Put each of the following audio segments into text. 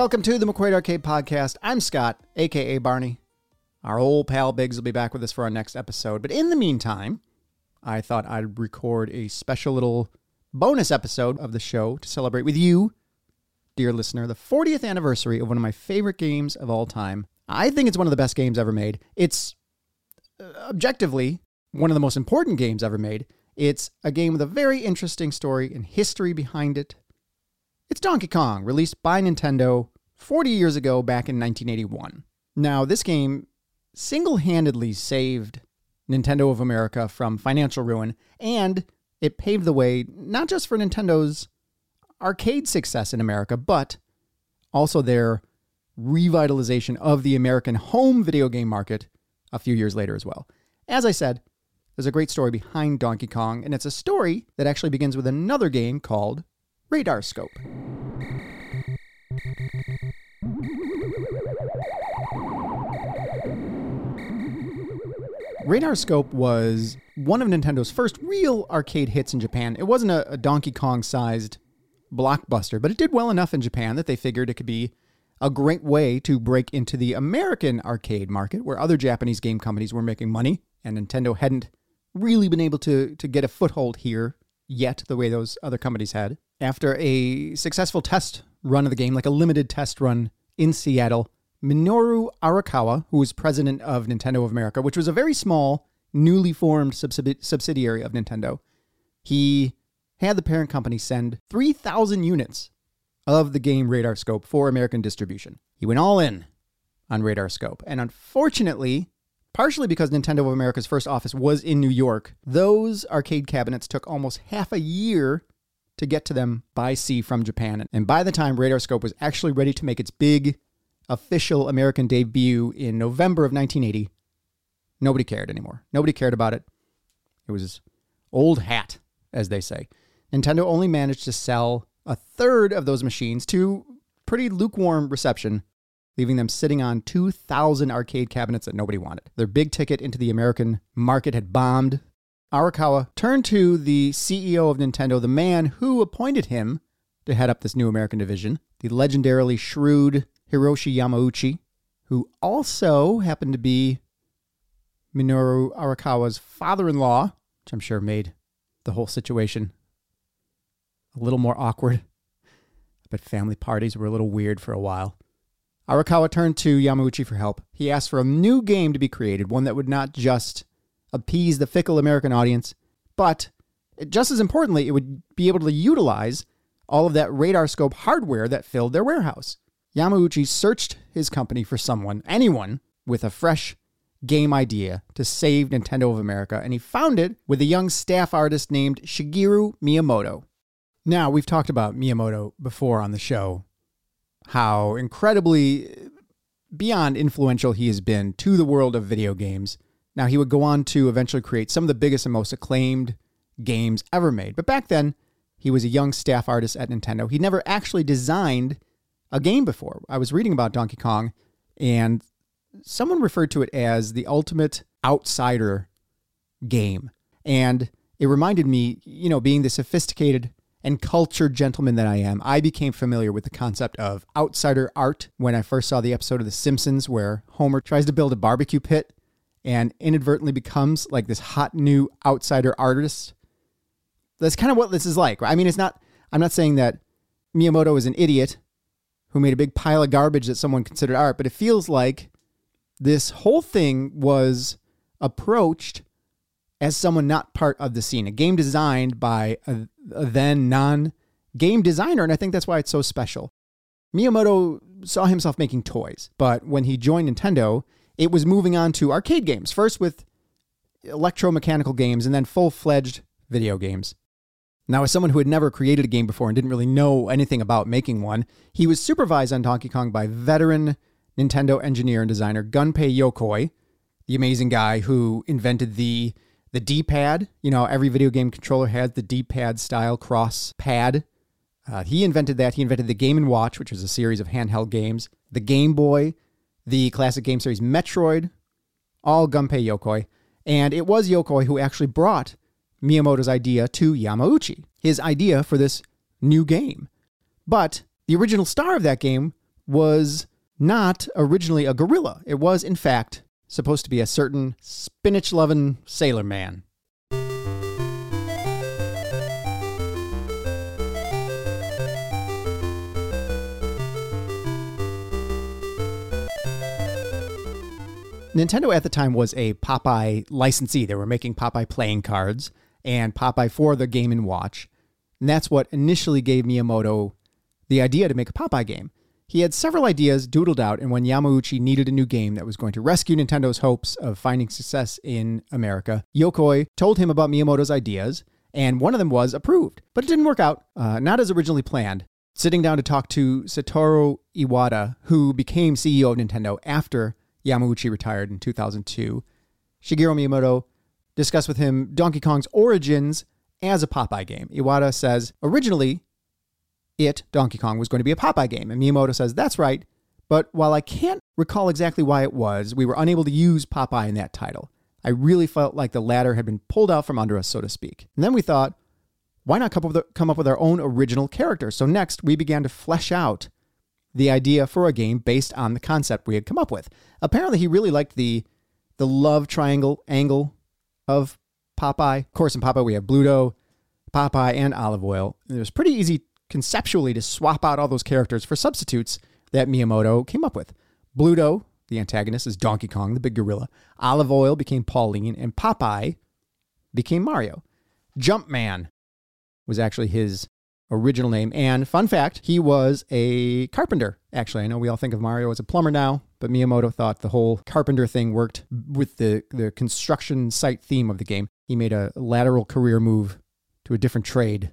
Welcome to the McQuaid Arcade Podcast. I'm Scott, aka Barney. Our old pal Biggs will be back with us for our next episode. But in the meantime, I thought I'd record a special little bonus episode of the show to celebrate with you, dear listener, the 40th anniversary of one of my favorite games of all time. I think it's one of the best games ever made. It's uh, objectively one of the most important games ever made. It's a game with a very interesting story and history behind it. It's Donkey Kong, released by Nintendo 40 years ago back in 1981. Now, this game single handedly saved Nintendo of America from financial ruin, and it paved the way not just for Nintendo's arcade success in America, but also their revitalization of the American home video game market a few years later as well. As I said, there's a great story behind Donkey Kong, and it's a story that actually begins with another game called Radar Scope. Radar Scope was one of Nintendo's first real arcade hits in Japan. It wasn't a, a Donkey Kong sized blockbuster, but it did well enough in Japan that they figured it could be a great way to break into the American arcade market where other Japanese game companies were making money and Nintendo hadn't really been able to, to get a foothold here yet the way those other companies had. After a successful test run of the game, like a limited test run in Seattle, Minoru Arakawa, who was president of Nintendo of America, which was a very small, newly formed subsidiary of Nintendo, he had the parent company send 3,000 units of the game Radar Scope for American distribution. He went all in on Radar Scope. And unfortunately, partially because Nintendo of America's first office was in New York, those arcade cabinets took almost half a year to get to them by sea from Japan. And by the time Radarscope was actually ready to make its big official American debut in November of 1980, nobody cared anymore. Nobody cared about it. It was old hat, as they say. Nintendo only managed to sell a third of those machines to pretty lukewarm reception leaving them sitting on 2,000 arcade cabinets that nobody wanted. Their big ticket into the American market had bombed. Arakawa turned to the CEO of Nintendo, the man who appointed him to head up this new American division, the legendarily shrewd Hiroshi Yamauchi, who also happened to be Minoru Arakawa's father in law, which I'm sure made the whole situation a little more awkward. But family parties were a little weird for a while. Arakawa turned to Yamauchi for help. He asked for a new game to be created, one that would not just appease the fickle American audience, but just as importantly, it would be able to utilize all of that radar scope hardware that filled their warehouse. Yamauchi searched his company for someone, anyone, with a fresh game idea to save Nintendo of America, and he found it with a young staff artist named Shigeru Miyamoto. Now, we've talked about Miyamoto before on the show, how incredibly beyond influential he has been to the world of video games. Now, he would go on to eventually create some of the biggest and most acclaimed games ever made. But back then, he was a young staff artist at Nintendo. He never actually designed a game before. I was reading about Donkey Kong, and someone referred to it as the ultimate outsider game. And it reminded me, you know, being the sophisticated and cultured gentleman that I am, I became familiar with the concept of outsider art when I first saw the episode of The Simpsons where Homer tries to build a barbecue pit and inadvertently becomes like this hot new outsider artist. That's kind of what this is like. I mean, it's not, I'm not saying that Miyamoto is an idiot who made a big pile of garbage that someone considered art, but it feels like this whole thing was approached as someone not part of the scene, a game designed by a, a then non game designer. And I think that's why it's so special. Miyamoto saw himself making toys, but when he joined Nintendo, it was moving on to arcade games, first with electromechanical games and then full fledged video games. Now, as someone who had never created a game before and didn't really know anything about making one, he was supervised on Donkey Kong by veteran Nintendo engineer and designer Gunpei Yokoi, the amazing guy who invented the the D-pad. You know, every video game controller has the D-pad style cross pad. Uh, he invented that. He invented the Game and Watch, which was a series of handheld games. The Game Boy, the classic game series Metroid, all Gunpei Yokoi. And it was Yokoi who actually brought Miyamoto's idea to Yamauchi, his idea for this new game. But the original star of that game was not originally a gorilla. It was, in fact, supposed to be a certain spinach loving sailor man. Nintendo at the time was a Popeye licensee. They were making Popeye playing cards and Popeye for the Game and Watch. And that's what initially gave Miyamoto the idea to make a Popeye game. He had several ideas doodled out, and when Yamauchi needed a new game that was going to rescue Nintendo's hopes of finding success in America, Yokoi told him about Miyamoto's ideas, and one of them was approved. But it didn't work out, uh, not as originally planned. Sitting down to talk to Satoru Iwata, who became CEO of Nintendo after Yamauchi retired in 2002, Shigeru Miyamoto discussed with him Donkey Kong's origins as a Popeye game. Iwata says originally it, Donkey Kong, was going to be a Popeye game. And Miyamoto says, that's right. But while I can't recall exactly why it was, we were unable to use Popeye in that title. I really felt like the ladder had been pulled out from under us, so to speak. And then we thought, why not come up, with, come up with our own original character? So next, we began to flesh out the idea for a game based on the concept we had come up with. Apparently, he really liked the the love triangle angle of Popeye. Of course, in Popeye, we have Bluto, Popeye, and Olive Oyl. it was pretty easy conceptually to swap out all those characters for substitutes that Miyamoto came up with. Bluto, the antagonist, is Donkey Kong, the big gorilla. Olive Oyl became Pauline, and Popeye became Mario. Jumpman was actually his original name. And fun fact, he was a carpenter, actually. I know we all think of Mario as a plumber now, but Miyamoto thought the whole carpenter thing worked with the, the construction site theme of the game. He made a lateral career move to a different trade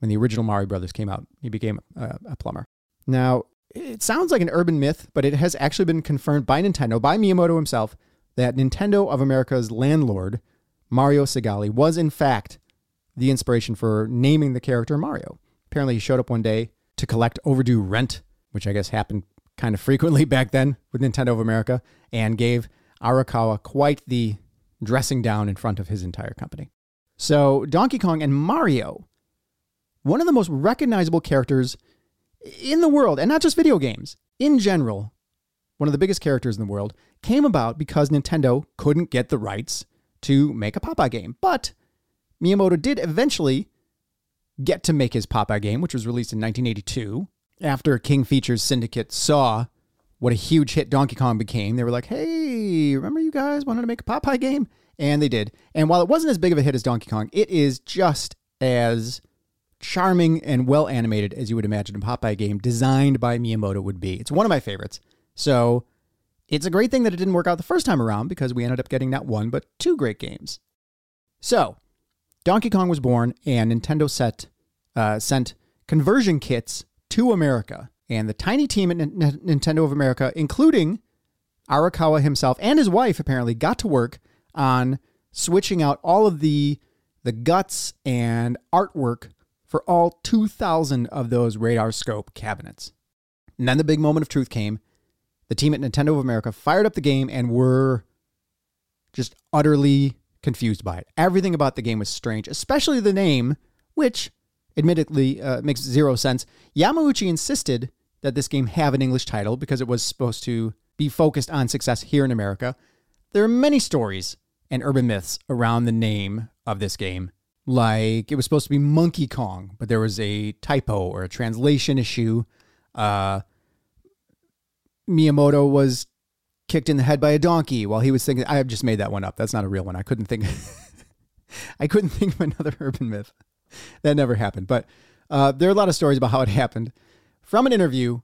when the original Mario Brothers came out. He became a, a plumber. Now, it sounds like an urban myth, but it has actually been confirmed by Nintendo, by Miyamoto himself, that Nintendo of America's landlord, Mario Segale, was in fact the inspiration for naming the character Mario. Apparently, he showed up one day to collect overdue rent, which I guess happened kind of frequently back then with Nintendo of America, and gave Arakawa quite the dressing down in front of his entire company. So, Donkey Kong and Mario one of the most recognizable characters in the world, and not just video games, in general, one of the biggest characters in the world, came about because Nintendo couldn't get the rights to make a Popeye game. But Miyamoto did eventually get to make his Popeye game, which was released in 1982. After King Features Syndicate saw what a huge hit Donkey Kong became, they were like, hey, remember you guys wanted to make a Popeye game? And they did. And while it wasn't as big of a hit as Donkey Kong, it is just as charming and well animated as you would imagine a Popeye game designed by Miyamoto would be. It's one of my favorites. So it's a great thing that it didn't work out the first time around because we ended up getting not one, but two great games. So Donkey Kong was born, and Nintendo set, uh, sent conversion kits to America. And the tiny team at N- N- Nintendo of America, including Arakawa himself and his wife, apparently got to work on switching out all of the the guts and artwork for all 2,000 of those radar scope cabinets. And then the big moment of truth came. The team at Nintendo of America fired up the game and were just utterly confused by it. Everything about the game was strange, especially the name, which admittedly uh, makes zero sense. Yamauchi insisted that this game have an English title because it was supposed to be focused on success here in America. There are many stories and urban myths around the name of this game. Like it was supposed to be Monkey Kong, but there was a typo or a translation issue. Uh, Miyamoto was kicked in the head by a donkey while he was thinking. I have just made that one up. That's not a real one. I couldn't think. I couldn't think of another urban myth. That never happened. But uh, there are a lot of stories about how it happened. From an interview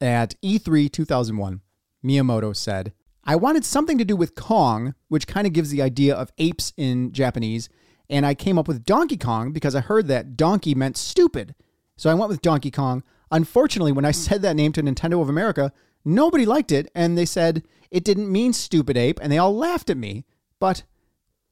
at E3 2001, Miyamoto said, I wanted something to do with Kong, which kind of gives the idea of apes in Japanese, and I came up with Donkey Kong because I heard that donkey meant stupid. So I went with Donkey Kong. Unfortunately, when I said that name to Nintendo of America, nobody liked it and they said it didn't mean stupid ape and they all laughed at me. But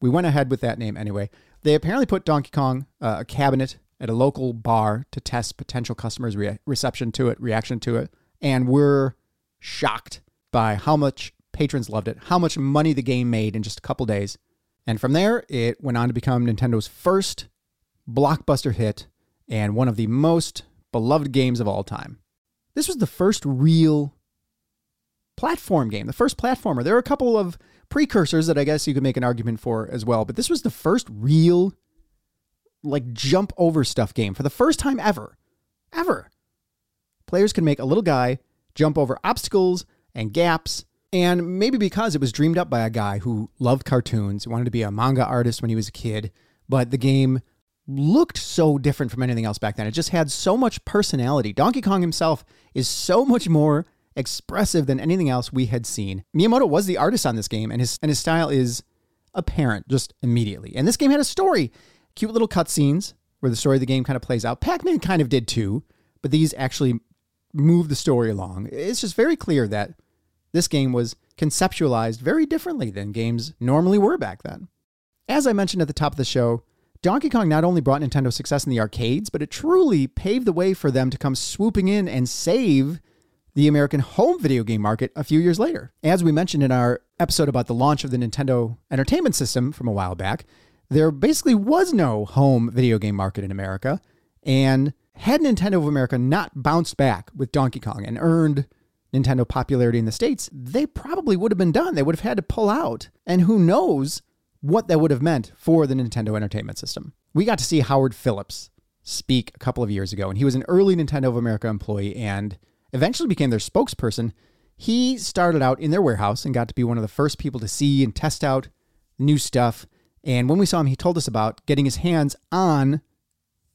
we went ahead with that name anyway. They apparently put Donkey Kong, uh, a cabinet at a local bar to test potential customers' re- reception to it, reaction to it, and were shocked by how much patrons loved it, how much money the game made in just a couple days. And from there, it went on to become Nintendo's first blockbuster hit and one of the most beloved games of all time. this was the first real platform game, the first platformer. There are a couple of precursors that I guess you could make an argument for as well, but this was the first real like jump over stuff game for the first time ever. Ever. Players could make a little guy jump over obstacles and gaps. And maybe because it was dreamed up by a guy who loved cartoons, wanted to be a manga artist when he was a kid, but the game looked so different from anything else back then. It just had so much personality. Donkey Kong himself is so much more expressive than anything else we had seen. Miyamoto was the artist on this game, and his and his style is apparent just immediately. And this game had a story, cute little cutscenes where the story of the game kind of plays out. Pac-Man kind of did too, but these actually move the story along. It's just very clear that this game was conceptualized very differently than games normally were back then. As I mentioned at the top of the show, Donkey Kong not only brought Nintendo success in the arcades, but it truly paved the way for them to come swooping in and save the American home video game market a few years later. As we mentioned in our episode about the launch of the Nintendo Entertainment System from a while back, there basically was no home video game market in America. And had Nintendo of America not bounced back with Donkey Kong and earned Nintendo popularity in the States, they probably would have been done. They would have had to pull out. And who knows what that would have meant for the Nintendo Entertainment System. We got to see Howard Phillips speak a couple of years ago, and he was an early Nintendo of America employee and eventually became their spokesperson. He started out in their warehouse and got to be one of the first people to see and test out new stuff. And when we saw him, he told us about getting his hands on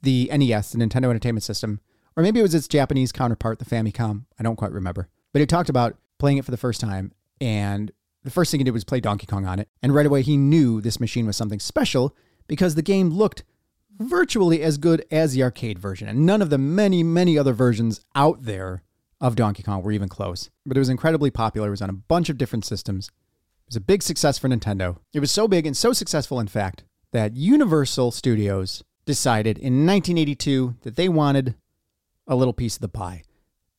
the NES, the Nintendo Entertainment System, or maybe it was its Japanese counterpart, the Famicom. I don't quite remember. But he talked about playing it for the first time, and the first thing he did was play Donkey Kong on it. And right away, he knew this machine was something special because the game looked virtually as good as the arcade version. And none of the many, many other versions out there of Donkey Kong were even close. But it was incredibly popular. It was on a bunch of different systems. It was a big success for Nintendo. It was so big and so successful, in fact, that Universal Studios decided in 1982 that they wanted a little piece of the pie.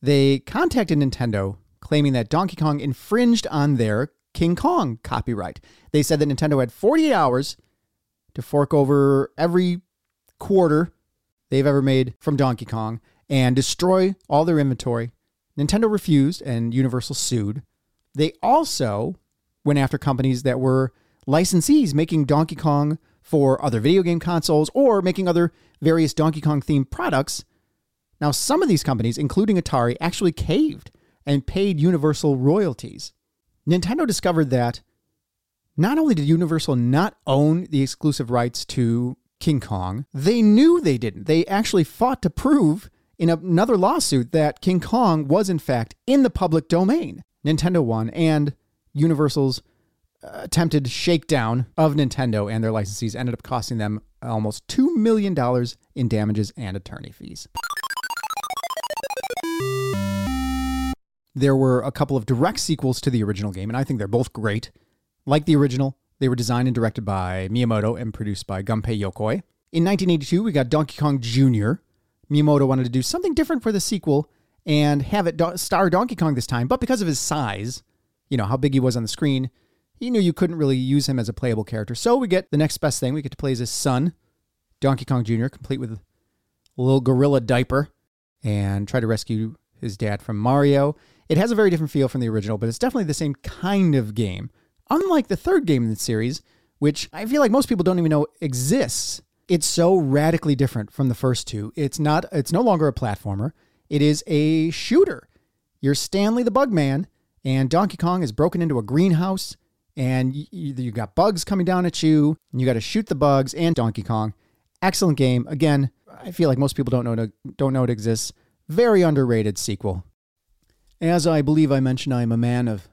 They contacted Nintendo claiming that Donkey Kong infringed on their King Kong copyright. They said that Nintendo had 48 hours to fork over every quarter they've ever made from Donkey Kong and destroy all their inventory Nintendo refused and Universal sued. They also went after companies that were licensees making Donkey Kong for other video game consoles or making other various Donkey Kong themed products. Now, some of these companies, including Atari, actually caved and paid Universal royalties. Nintendo discovered that not only did Universal not own the exclusive rights to King Kong, they knew they didn't. They actually fought to prove in another lawsuit that King Kong was, in fact, in the public domain. Nintendo won, and Universal's uh, attempted shakedown of Nintendo and their licensees ended up costing them almost $2 million in damages and attorney fees. There were a couple of direct sequels to the original game, and I think they're both great. Like the original, they were designed and directed by Miyamoto and produced by Gunpei Yokoi. In 1982, we got Donkey Kong Jr., Miyamoto wanted to do something different for the sequel and have it do- star Donkey Kong this time, but because of his size, you know, how big he was on the screen, he knew you couldn't really use him as a playable character. So we get the next best thing. We get to play as his son, Donkey Kong Jr., complete with a little gorilla diaper, and try to rescue his dad from Mario. It has a very different feel from the original, but it's definitely the same kind of game. Unlike the third game in the series, which I feel like most people don't even know exists it's so radically different from the first two. It's not it's no longer a platformer. It is a shooter. You're Stanley the Bugman and Donkey Kong is broken into a greenhouse and you, you got bugs coming down at you and you got to shoot the bugs and Donkey Kong. Excellent game. Again, I feel like most people don't know to, don't know it exists. Very underrated sequel. As I believe I mentioned, I am a man of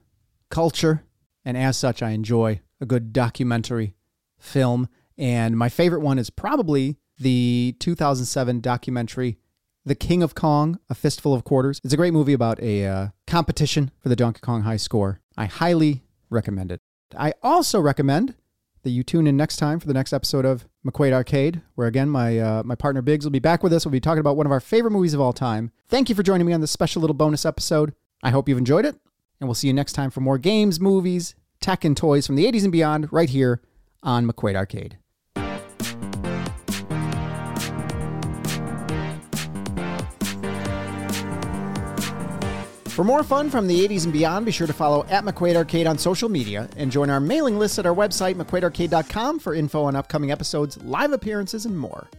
culture, and as such, I enjoy a good documentary film. And my favorite one is probably the 2007 documentary, The King of Kong, A Fistful of Quarters. It's a great movie about a uh, competition for the Donkey Kong high score. I highly recommend it. I also recommend that you tune in next time for the next episode of McQuaid Arcade, where again my uh, my partner Biggs will be back with us. We'll be talking about one of our favorite movies of all time. Thank you for joining me on this special little bonus episode. I hope you've enjoyed it, and we'll see you next time for more games, movies, tech, and toys from the 80s and beyond right here on McQuaid Arcade. For more fun from the 80s and beyond, be sure to follow at McQuaid Arcade on social media and join our mailing list at our website, McQuaidArcade.com, for info on upcoming episodes, live appearances, and more.